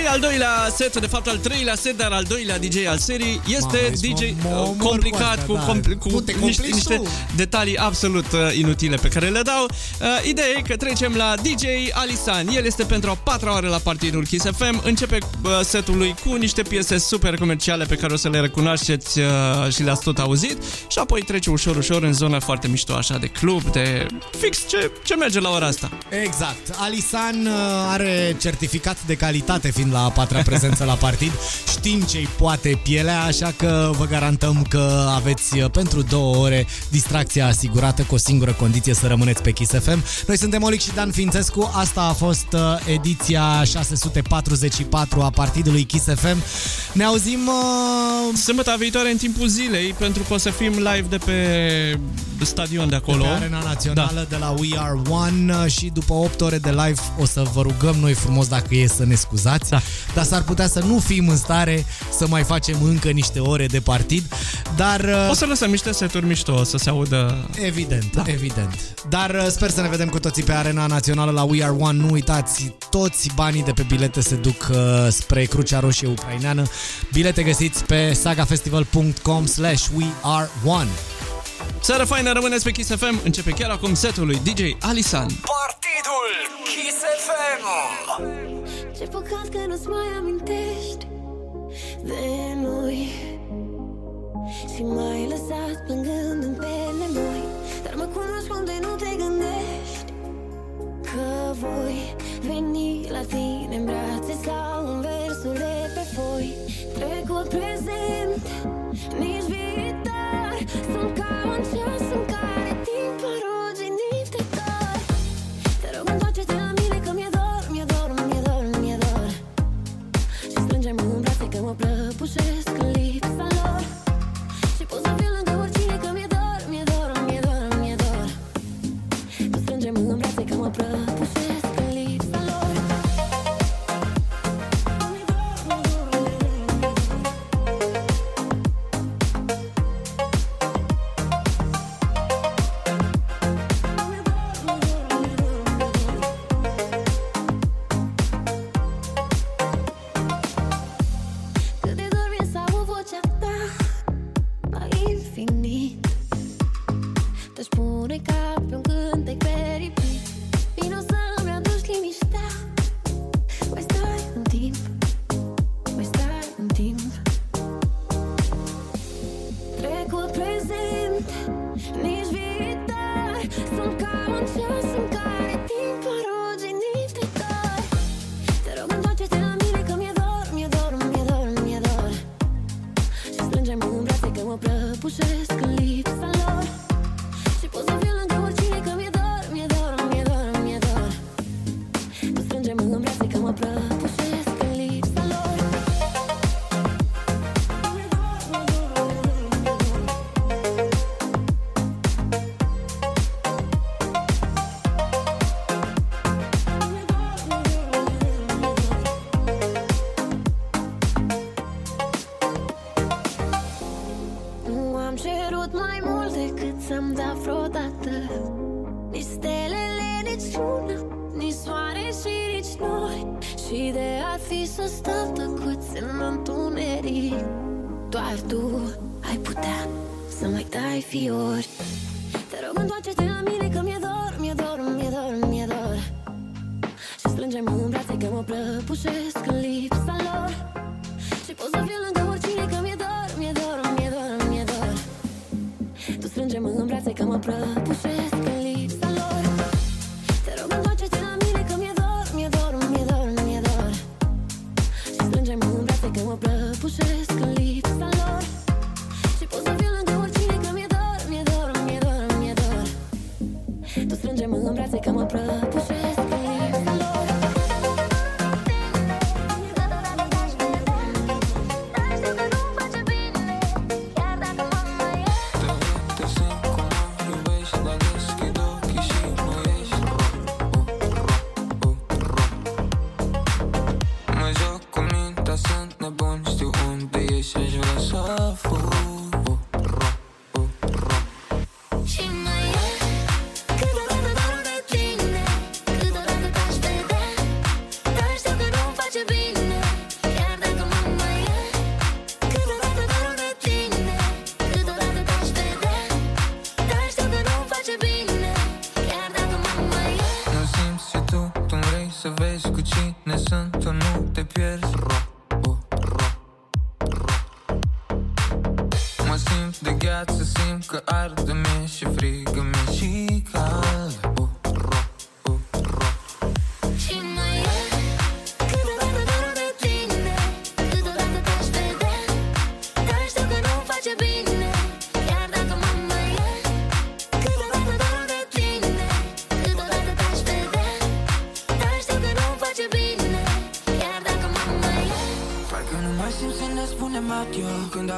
Și al doilea set, de fapt al treilea set, dar al doilea DJ al serii este Mamă, DJ ești mă- mă- complicat cu cu, asta, compl- da. cu Nu te niște, complici niște tu. detalii absolut uh, inutile pe care le dau. Uh, ideea e că trecem la DJ Alisan. El este pentru a patra oară la partidul Kiss FM. Începe uh, setul lui cu niște piese super comerciale pe care o să le recunoașteți uh, și le-ați tot auzit și apoi trece ușor, ușor în zona foarte mișto așa de club, de fix ce, ce merge la ora asta. Exact. Alisan uh, are certificat de calitate fiind la a patra prezență la partid. Știm ce-i poate pielea, așa că vă garantăm că aveți uh, pentru două ore distracția asigurată cu o singură condiție să rămâneți pe Kiss FM. Noi suntem Olic și Dan Fințescu. Asta a fost uh, ediția 644 a partidului Kiss FM. Ne auzim uh, Sâmbătă viitoare în timpul zilei pentru că o să fim live de pe stadion de acolo. pe Arena Națională da. de la We Are One uh, și după 8 ore de live o să vă rugăm noi frumos dacă e să ne scuzați, Da. dar s-ar putea să nu fim în stare să mai facem încă niște ore de partid, dar uh, O să lăsăm niște seturi mișto, o să se audă... evident, da. evident. Dar uh, sper să ne vedem cu toții pe Arena Națională la We Are One. Nu uitați, toți banii de pe bilete se duc uh, spre Crucea Roșie Ucraineană. Bilete găsiți pe sagafestival.com slash We Are One. Seară faină, rămâneți pe Kiss FM. Începe chiar acum setul lui DJ Alisan. Partidul Kiss FM Ce păcat că nu-ți mai amintești de noi Și m-ai lăsat plângând în pele moi Dar mă cunosc cum de nu te gândești Că voi veni la tine în brațe sau în versule pe foi Trecut prezent, nici viitor. Sunt ca un ceas în care timp a ruginit de dor Te rog întoarce-te la mine că mi-e dor, mi-e dor, mi-e dor, mi-e dor. Și strângem în brațe că mă prăbușesc ar fi să stăm tăcuți în întuneric. Doar tu ai putea să mai dai fiori. Te rog, întoarce-te la mine că mi-e dor, mi-e dor, mi-e dor, mi-e dor. Și strângem în brațe că mă prăbușesc în lipsa lor. Și pot să fiu lângă oricine că mi-e dor, mi-e dor, mi-e dor, mi-e dor. Tu strângem în brațe că mă prăbușesc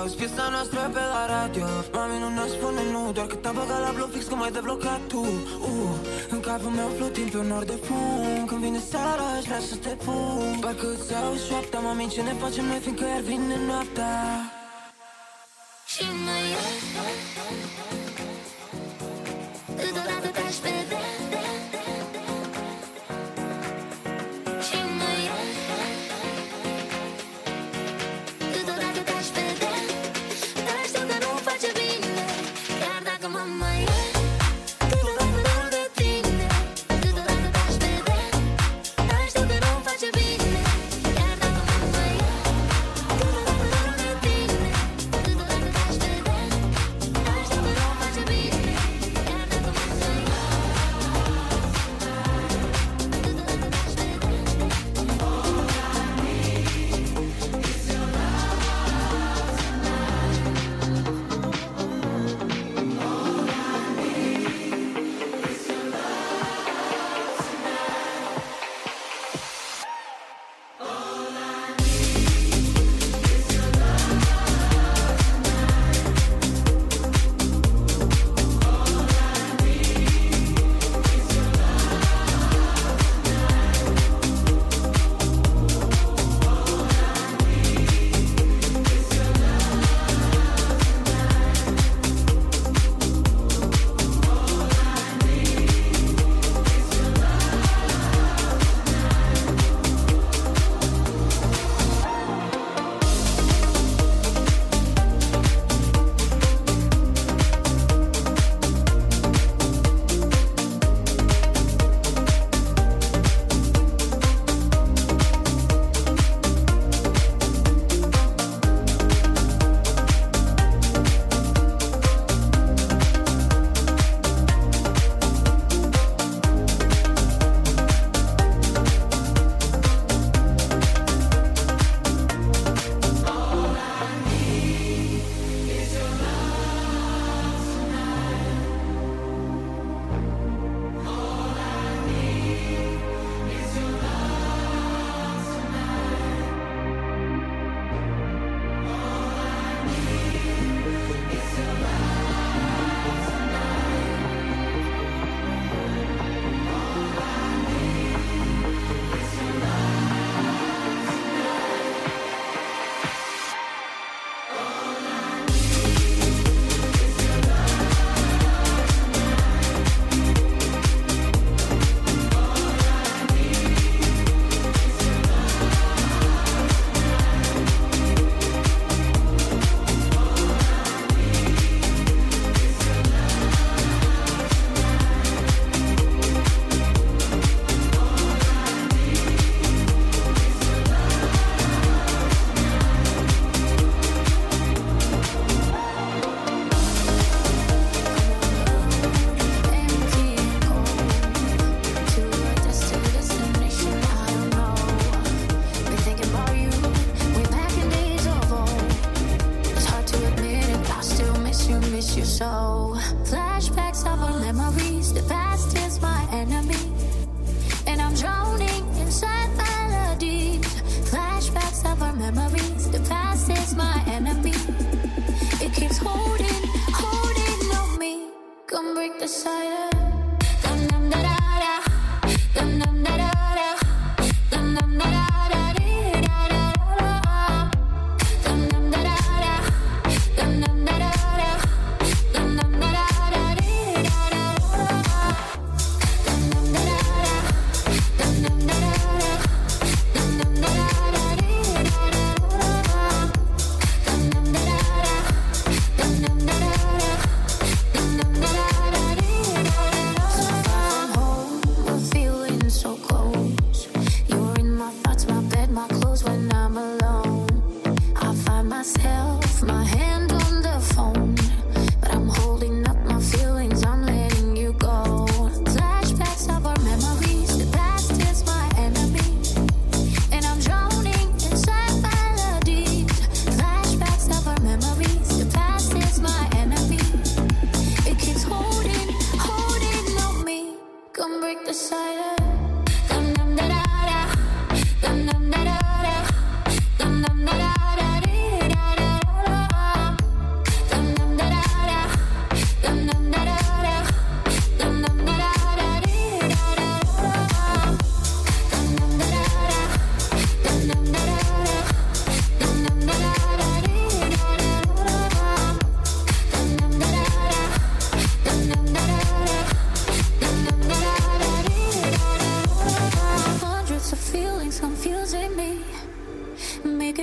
Auzi piesa noastră pe la radio. Mami nu ne spune nu Doar că te-a băgat la bloc fix că m-ai deblocat tu. Uh, În capul meu flutind pe un nor de fum. Când vine seara aș vrea să te pun Parcă îți auzi șoapta Mami ce ne facem noi fiindcă iar vine noaptea.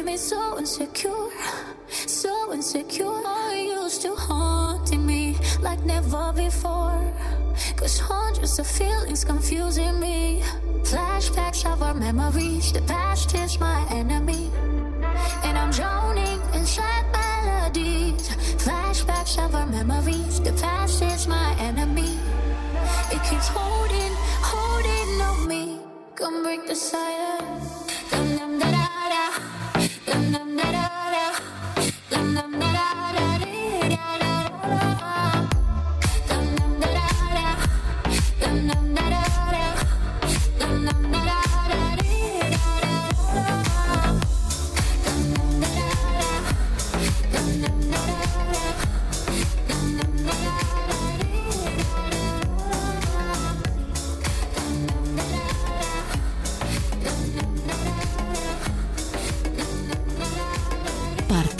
me so insecure, so insecure. Are used to haunting me like never before. Cause hundreds of feelings confusing me. Flashbacks of our memories, the past is my enemy. And I'm drowning in sad melodies. Flashbacks of our memories, the past is my enemy. It keeps holding, holding on me. Come break the silence.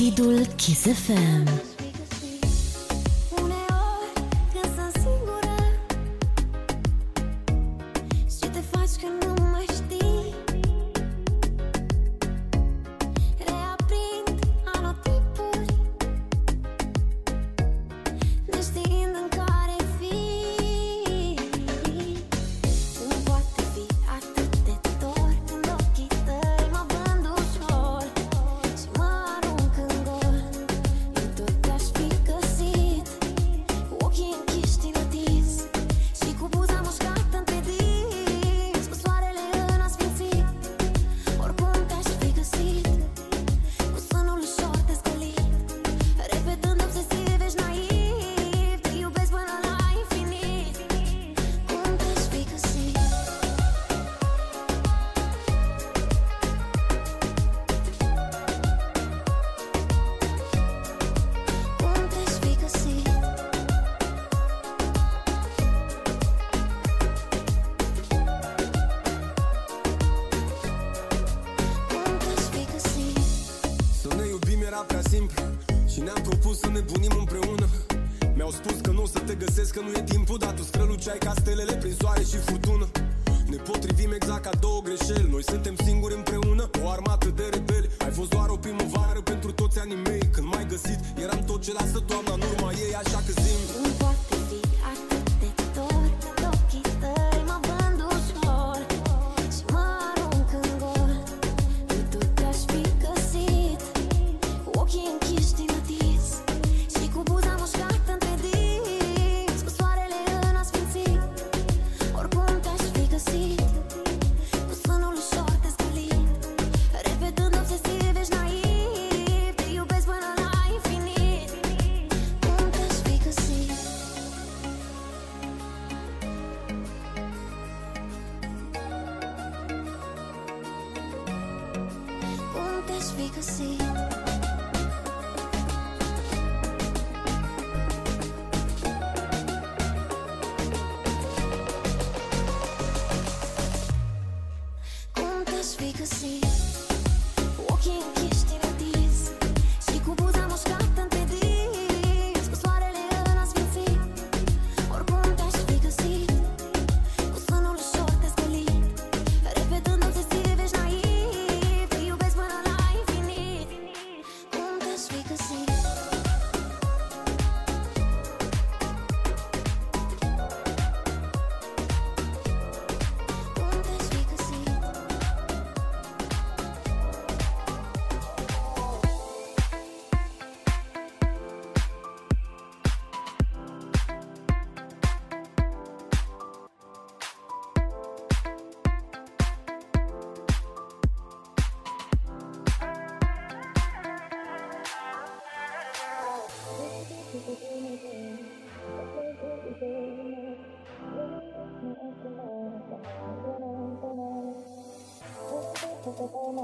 Lichidul Kiss FM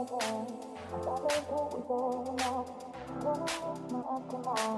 I love what we going on. Don't my eyes come on.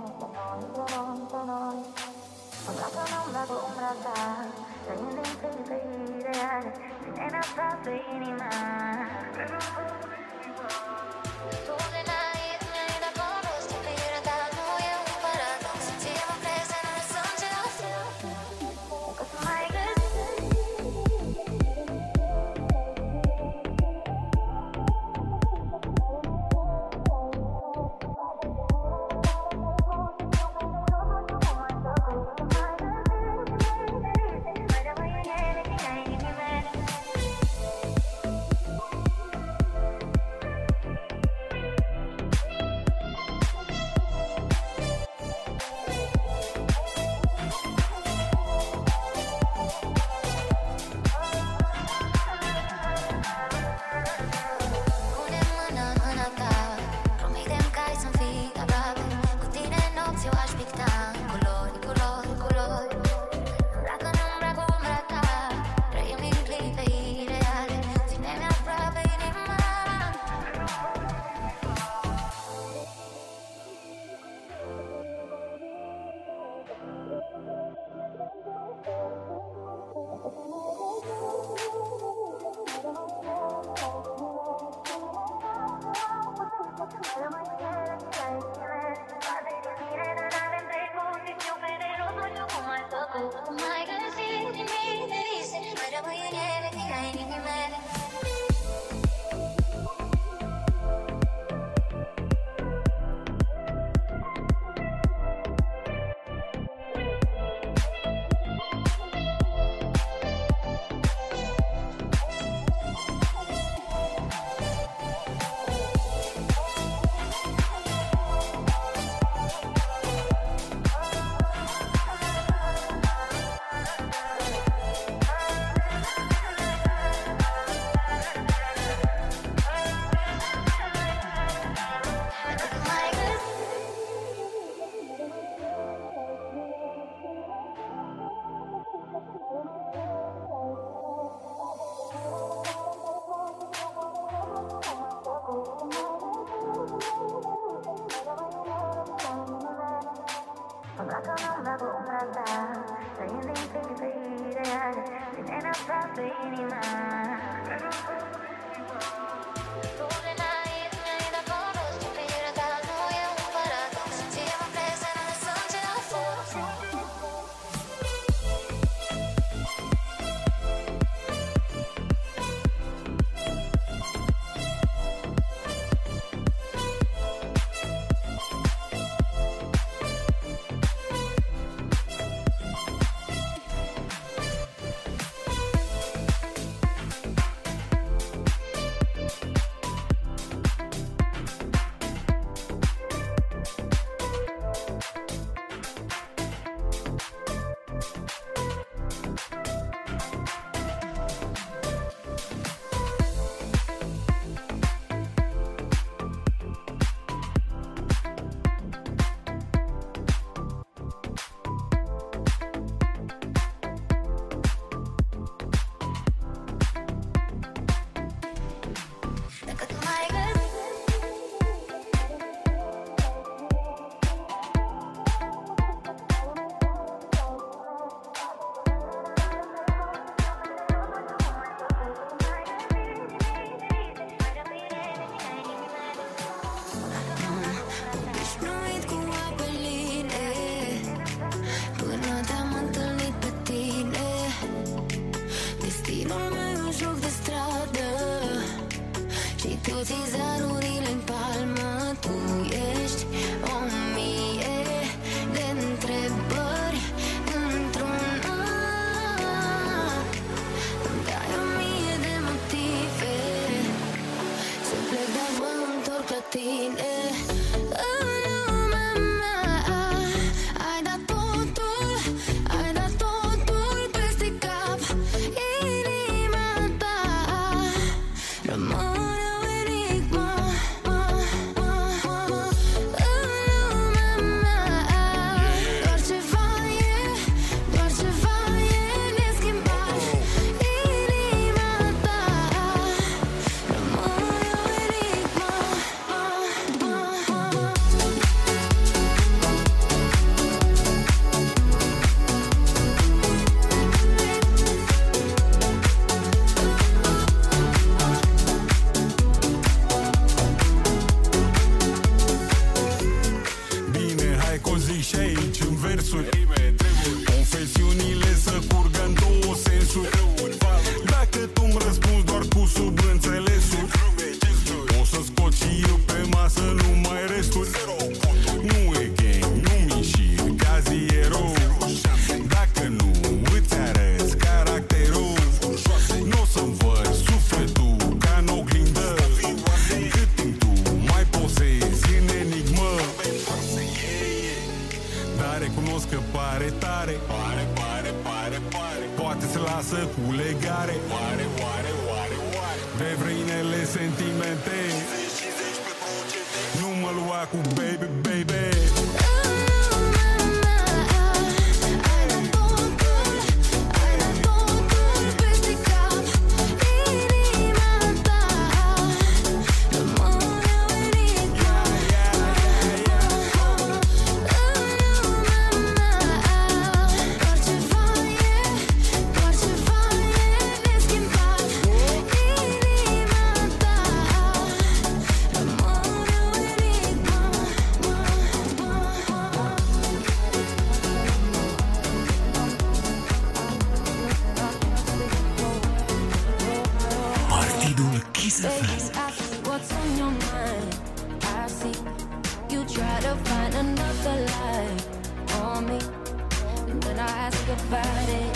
about it.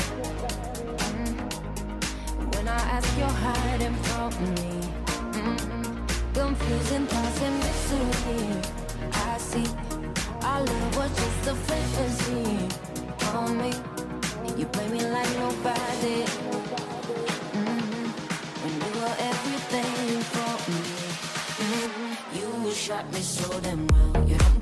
Mm. When I ask, you're hiding from me. Mm. Confusing thoughts and mystery. I see our love was just a fantasy on me. You play me like nobody. Mm. When you were everything for me, mm-hmm. you shot me so damn well. You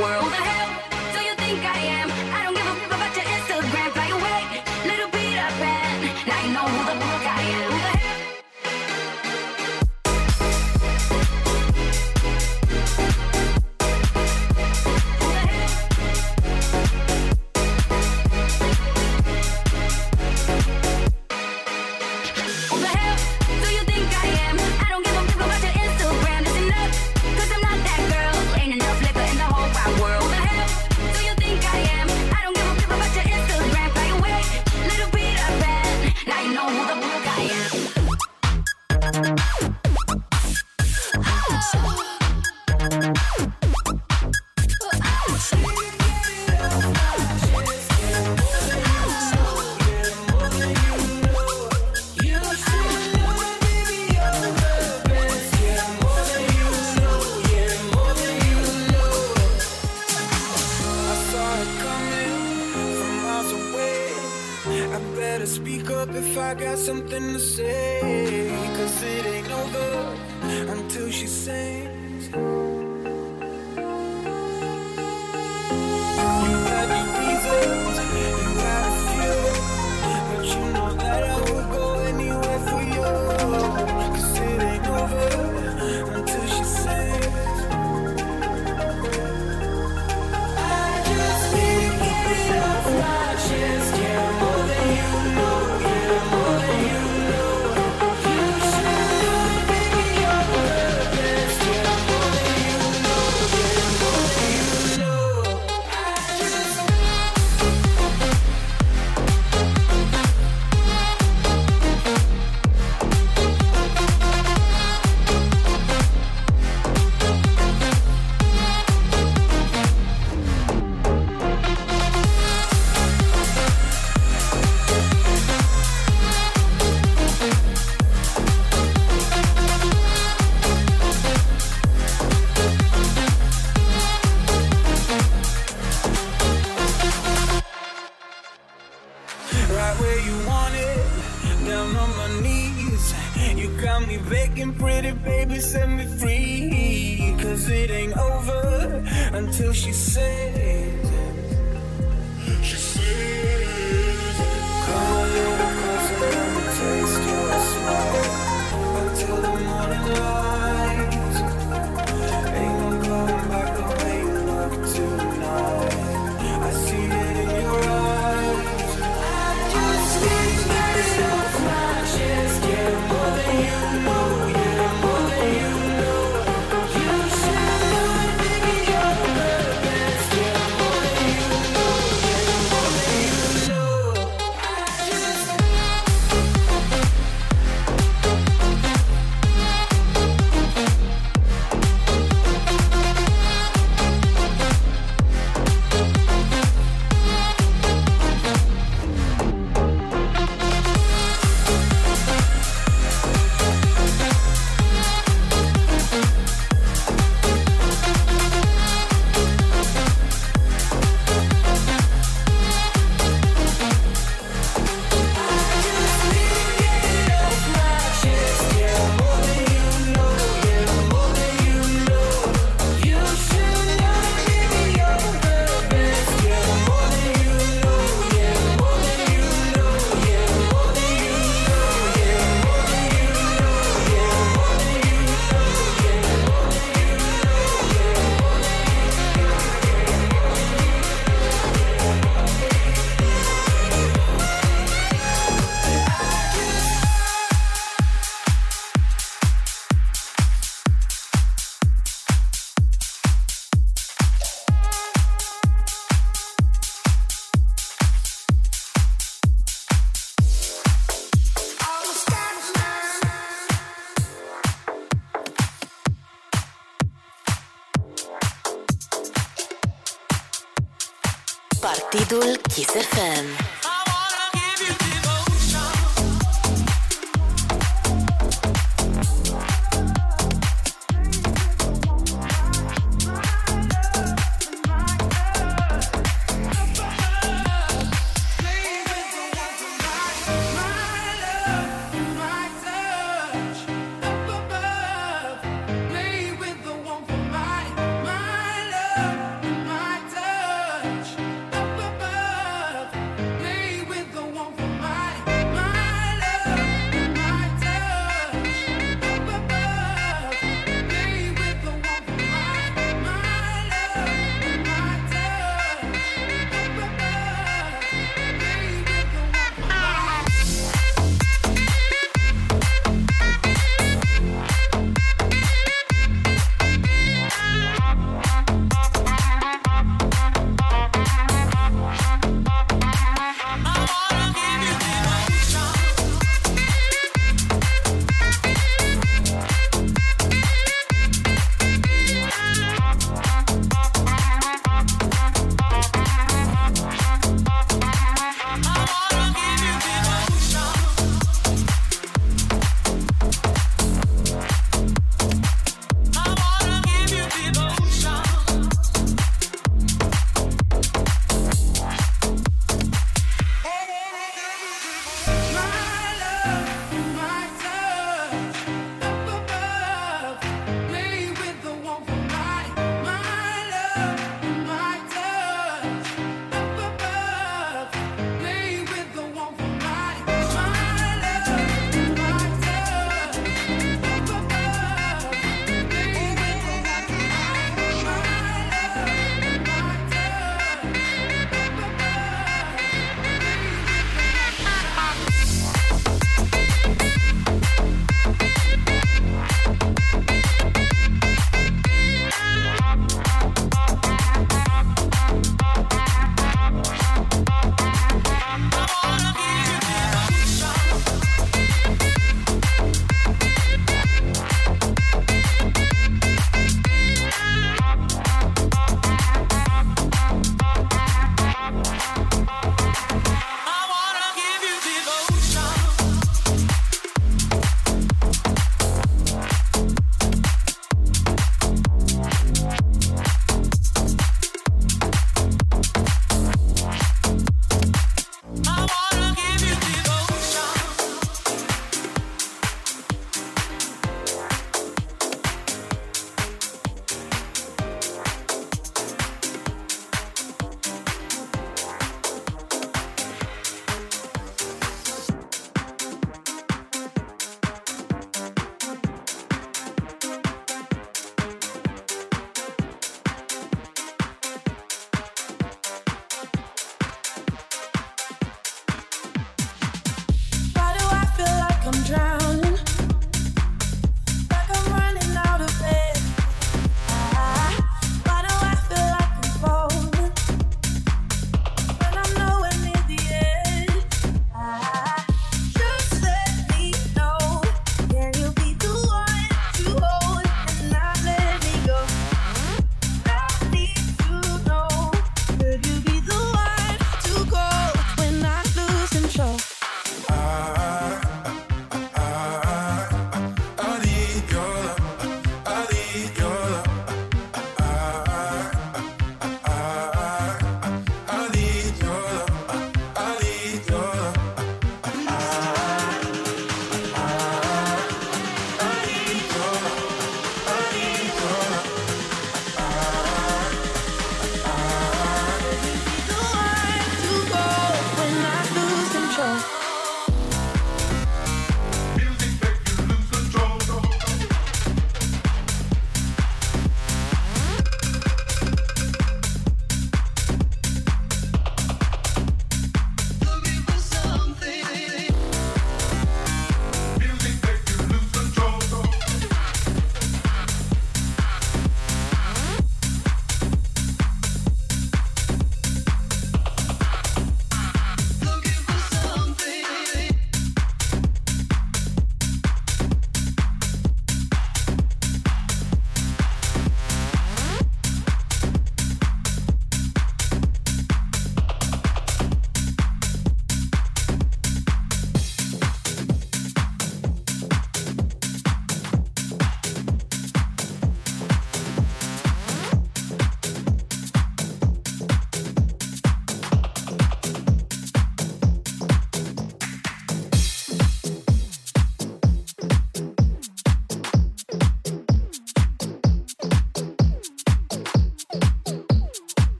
world. Who the hell do you think I am? I Kiss FM.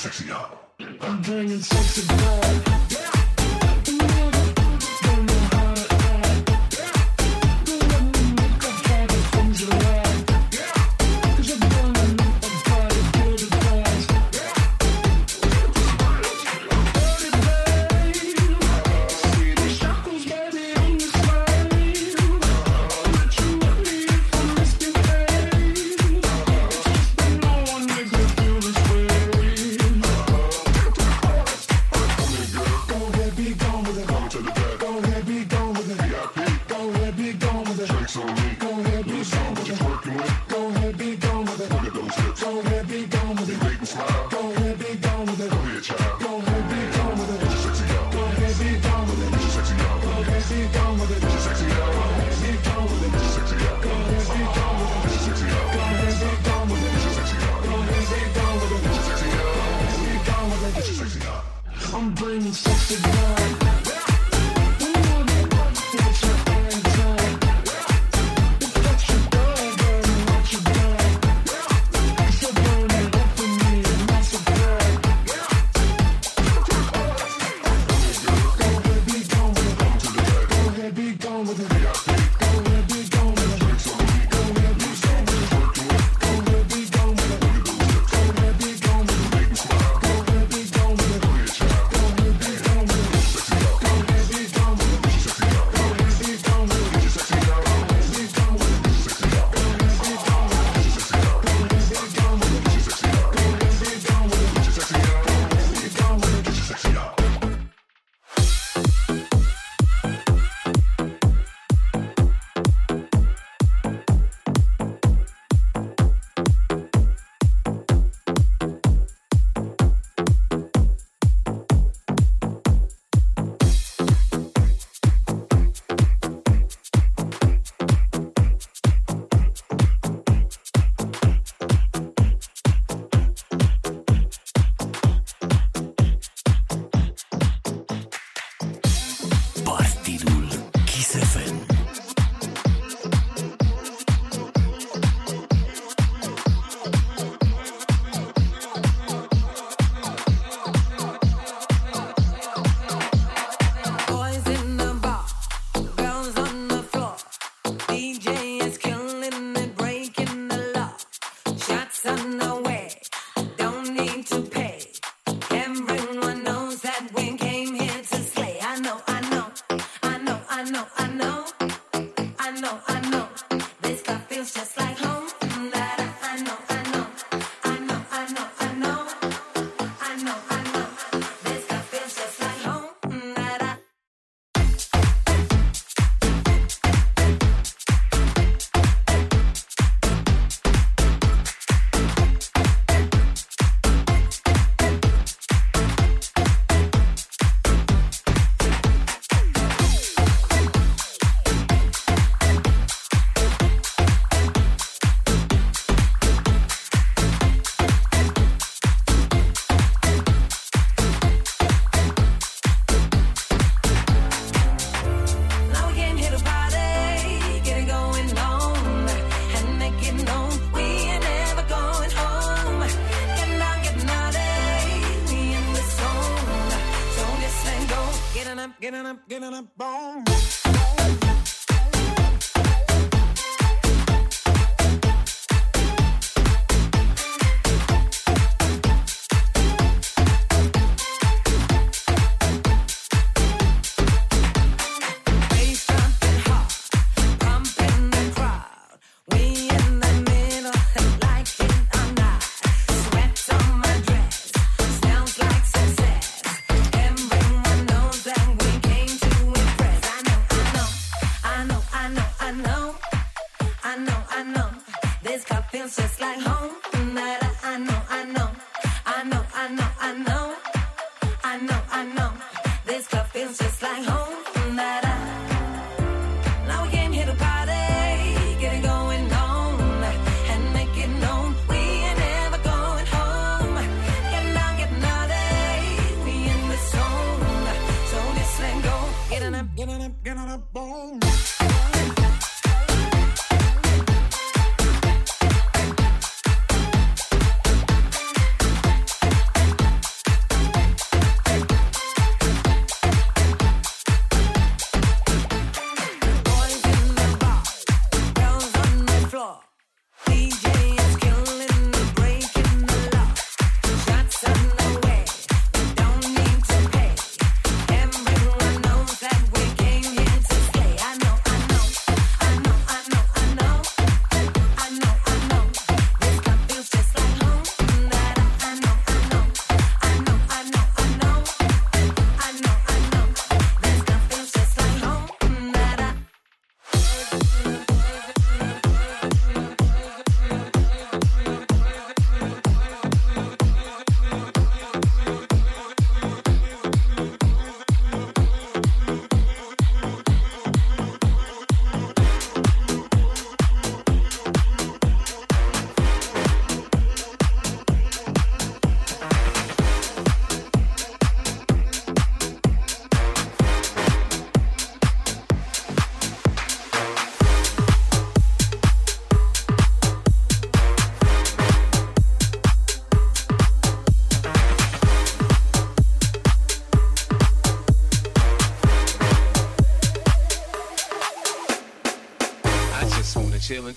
sexy out. I'm banging sexy out. get on up, boom. boom, up, boom.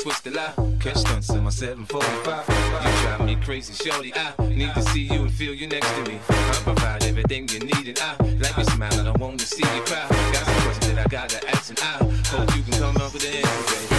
twist the lie. Catch stunts in my 745. You drive me crazy, shorty. I need to see you and feel you next to me. I provide everything you need, and I like your smile, and I want to see you cry. Got some questions that I gotta ask, and I hope you can come up with an answer, baby.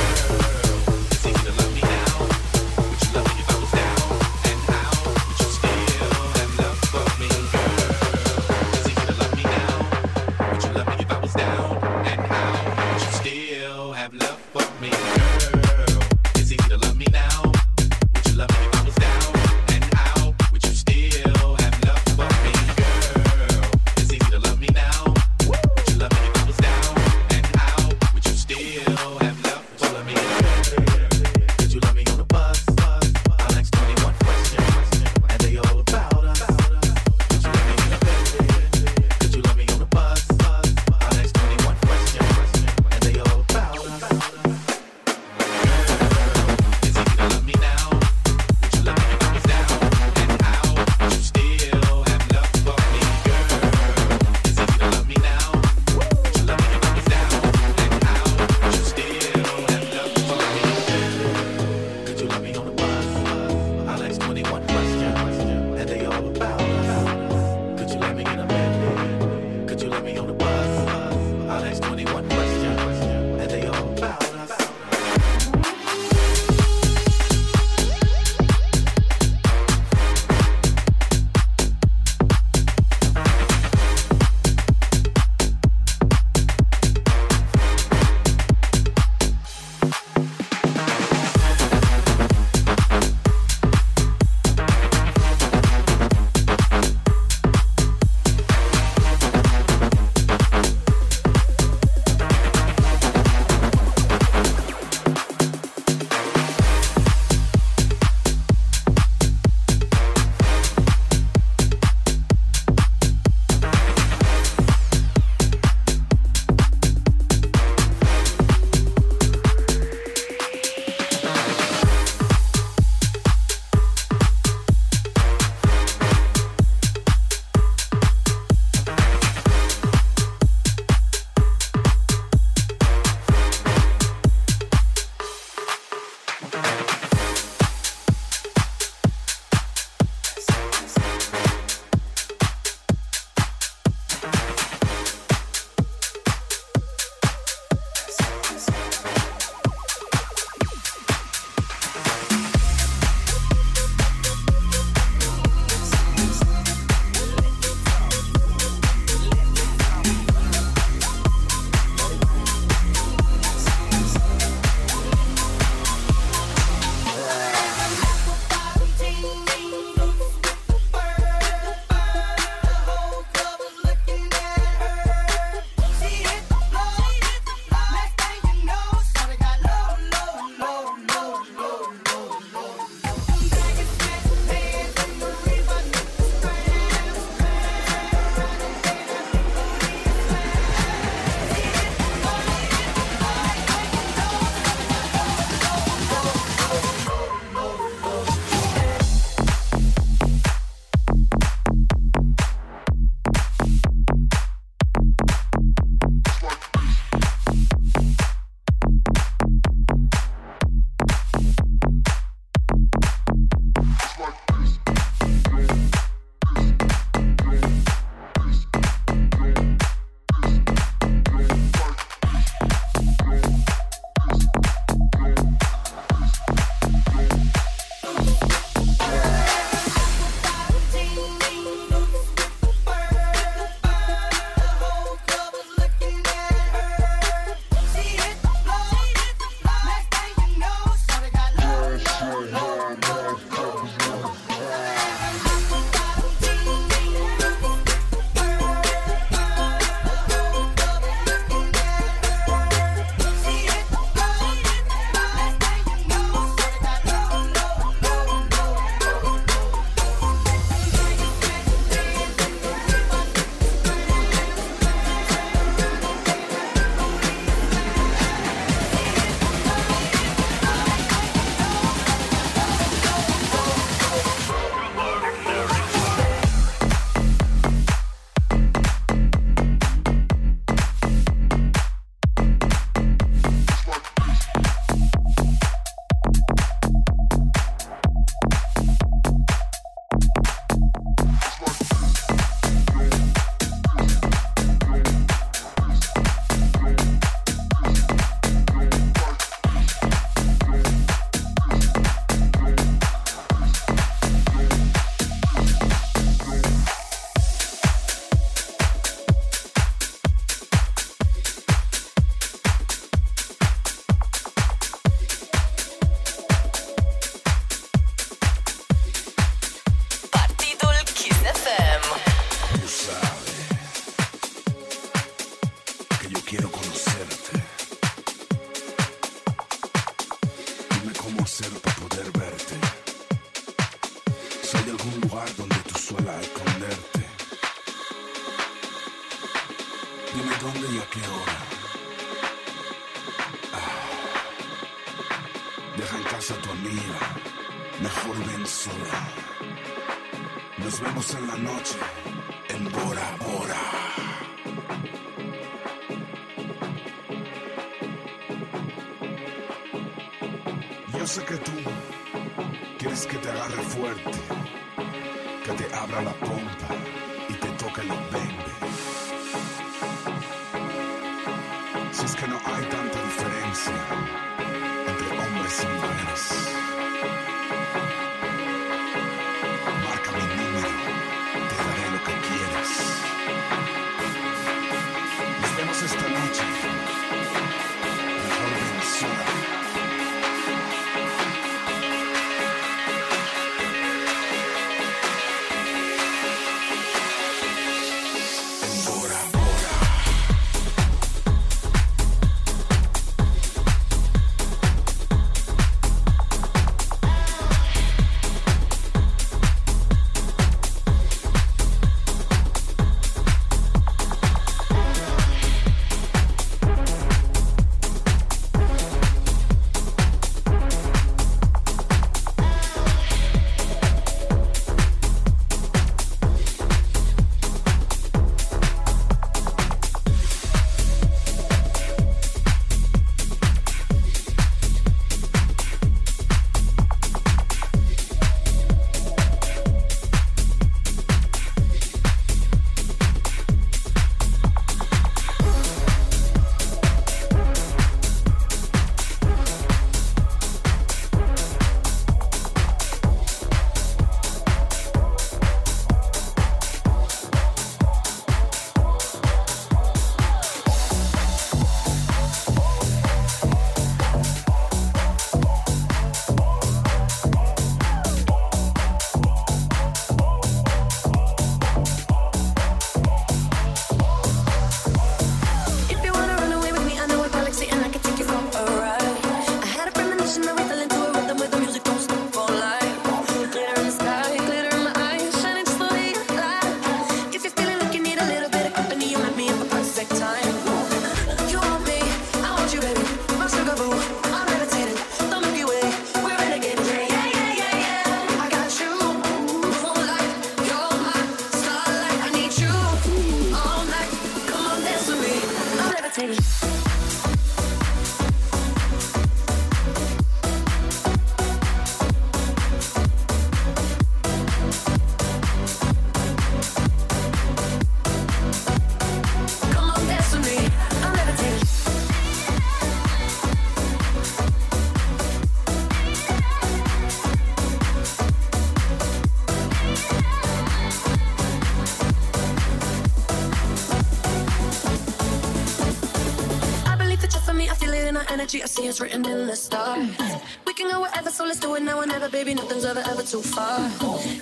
Maybe nothing's ever, ever too far.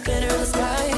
Glitter in the sky.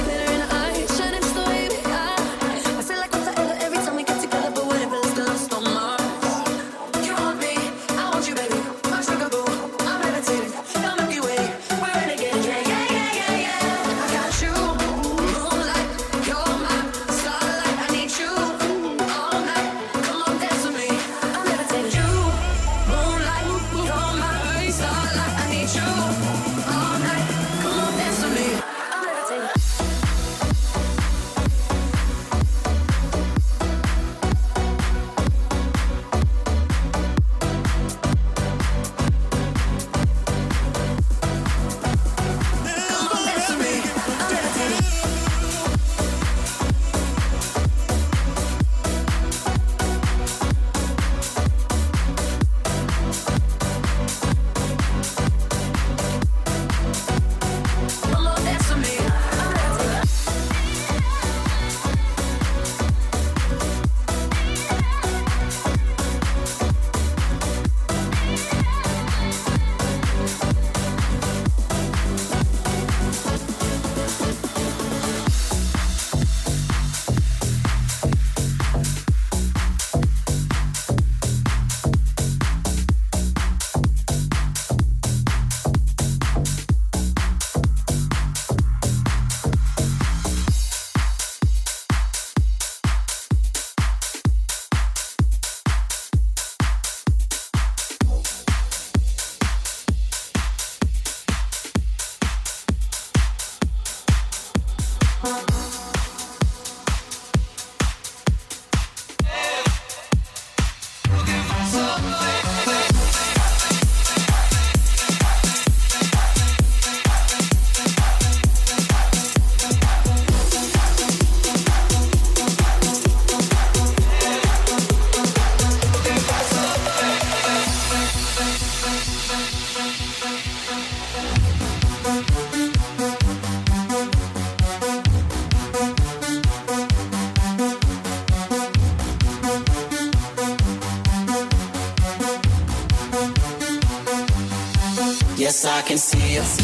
Serious.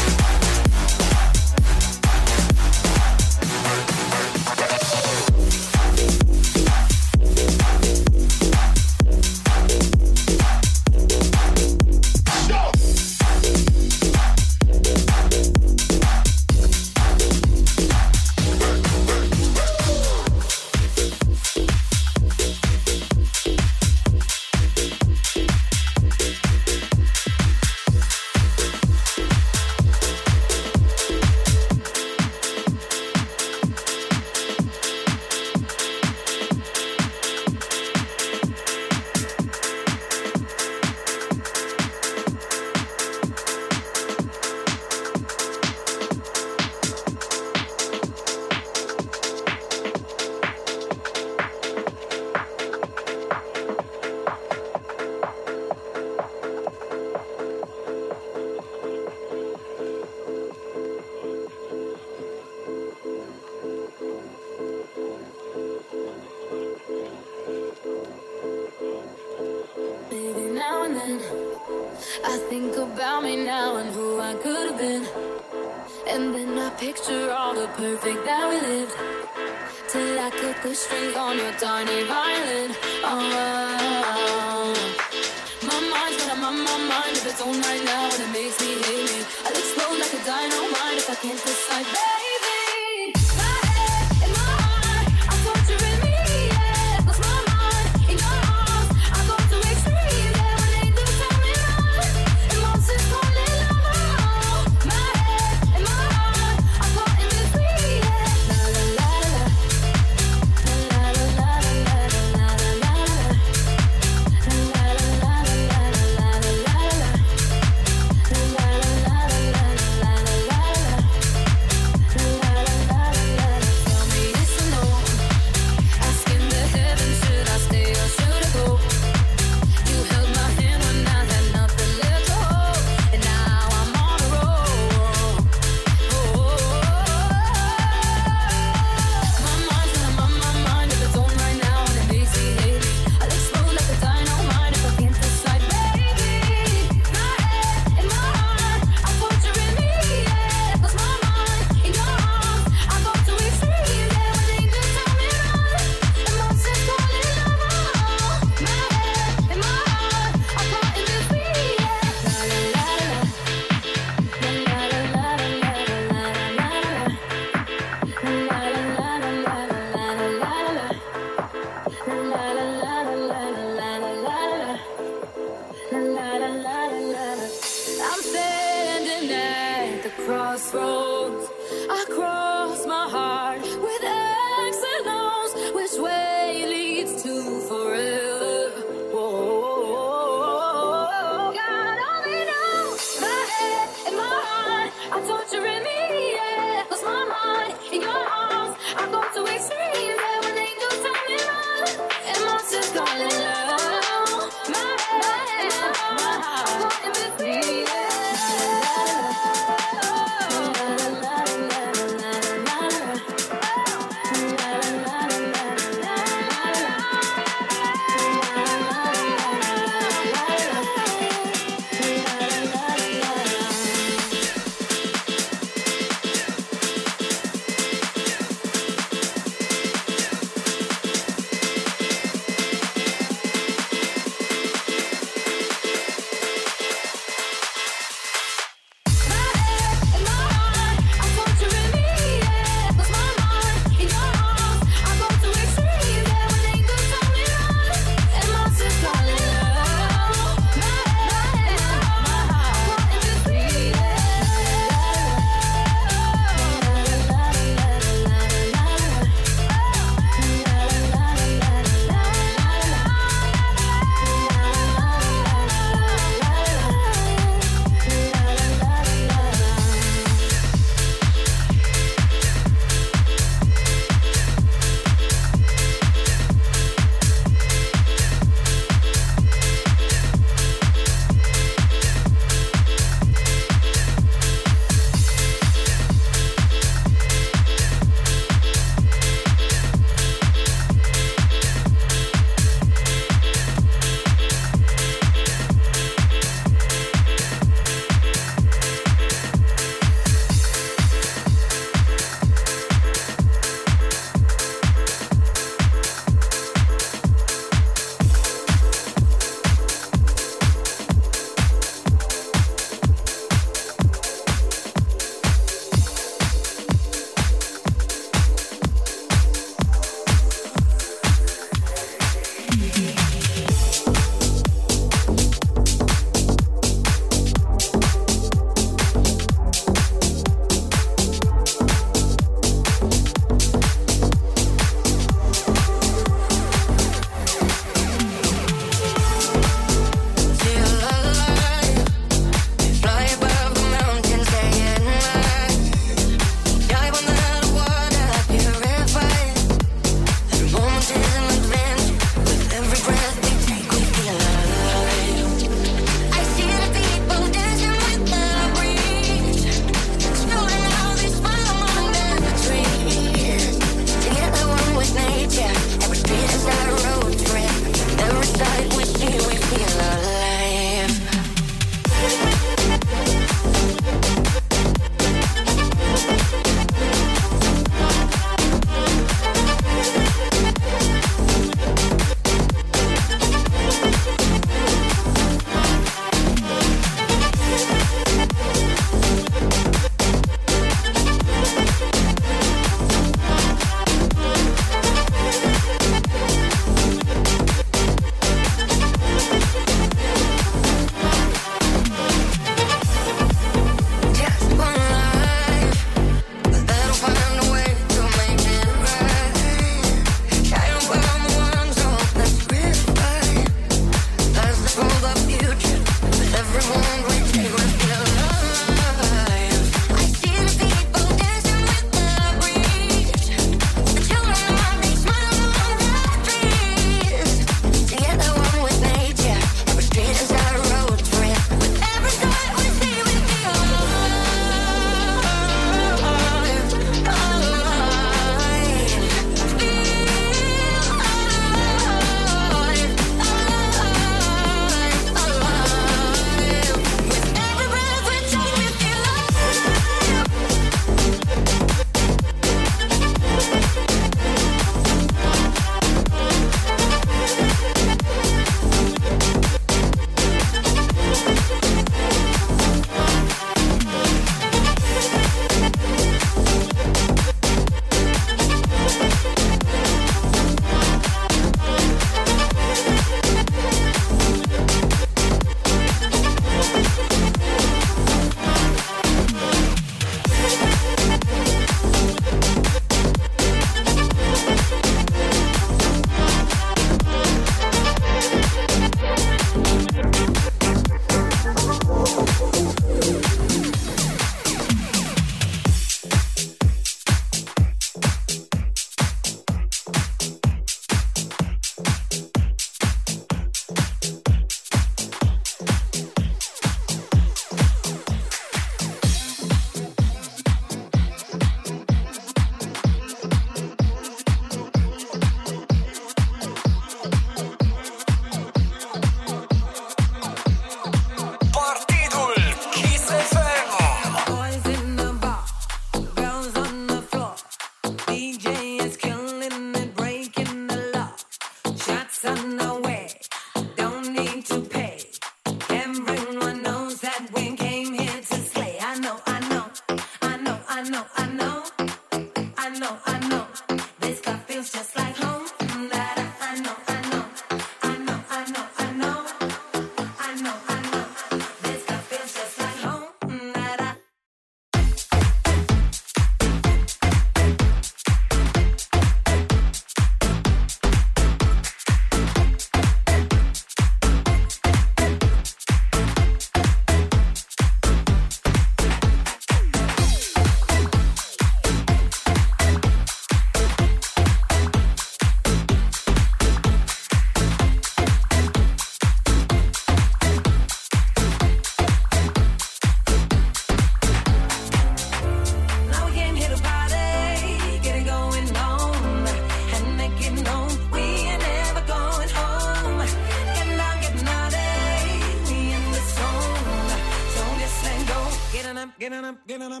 na na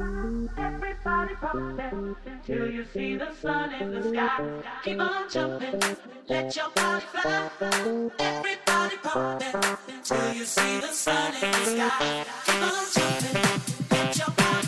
Everybody pop till you see the sun in the sky. Keep on jumping, let your body fly. Everybody pop till you see the sun in the sky. Keep on jumping, let your body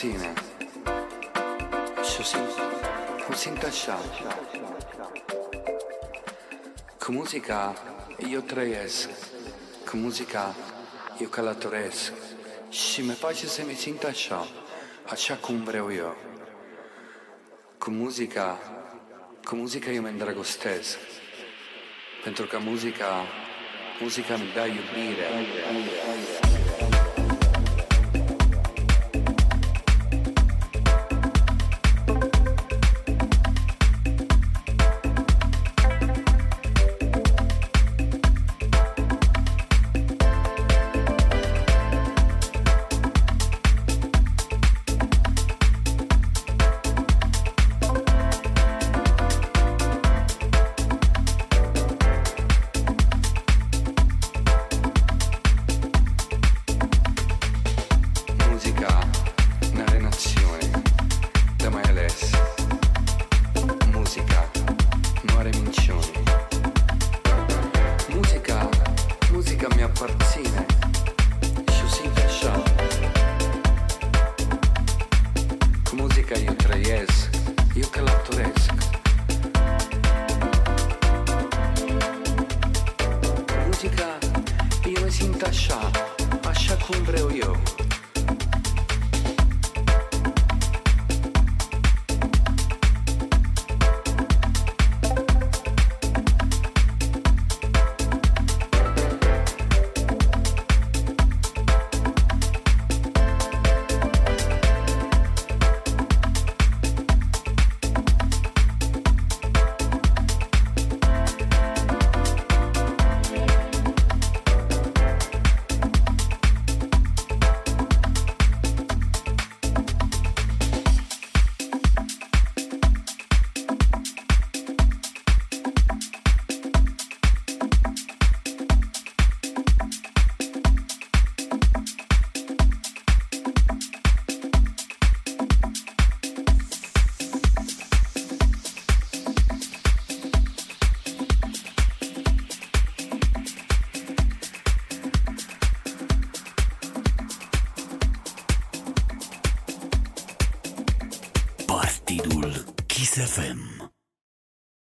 ragazzine, così, così intasciata. Con musica io trăiesc, cu muzica eu călătoresc și mi face se mi simt așa, așa cum vreau eu. musica, con cu muzica io mi îndrăgostesc, pentru că muzica, musica mi dà iubire. iubire, iubire.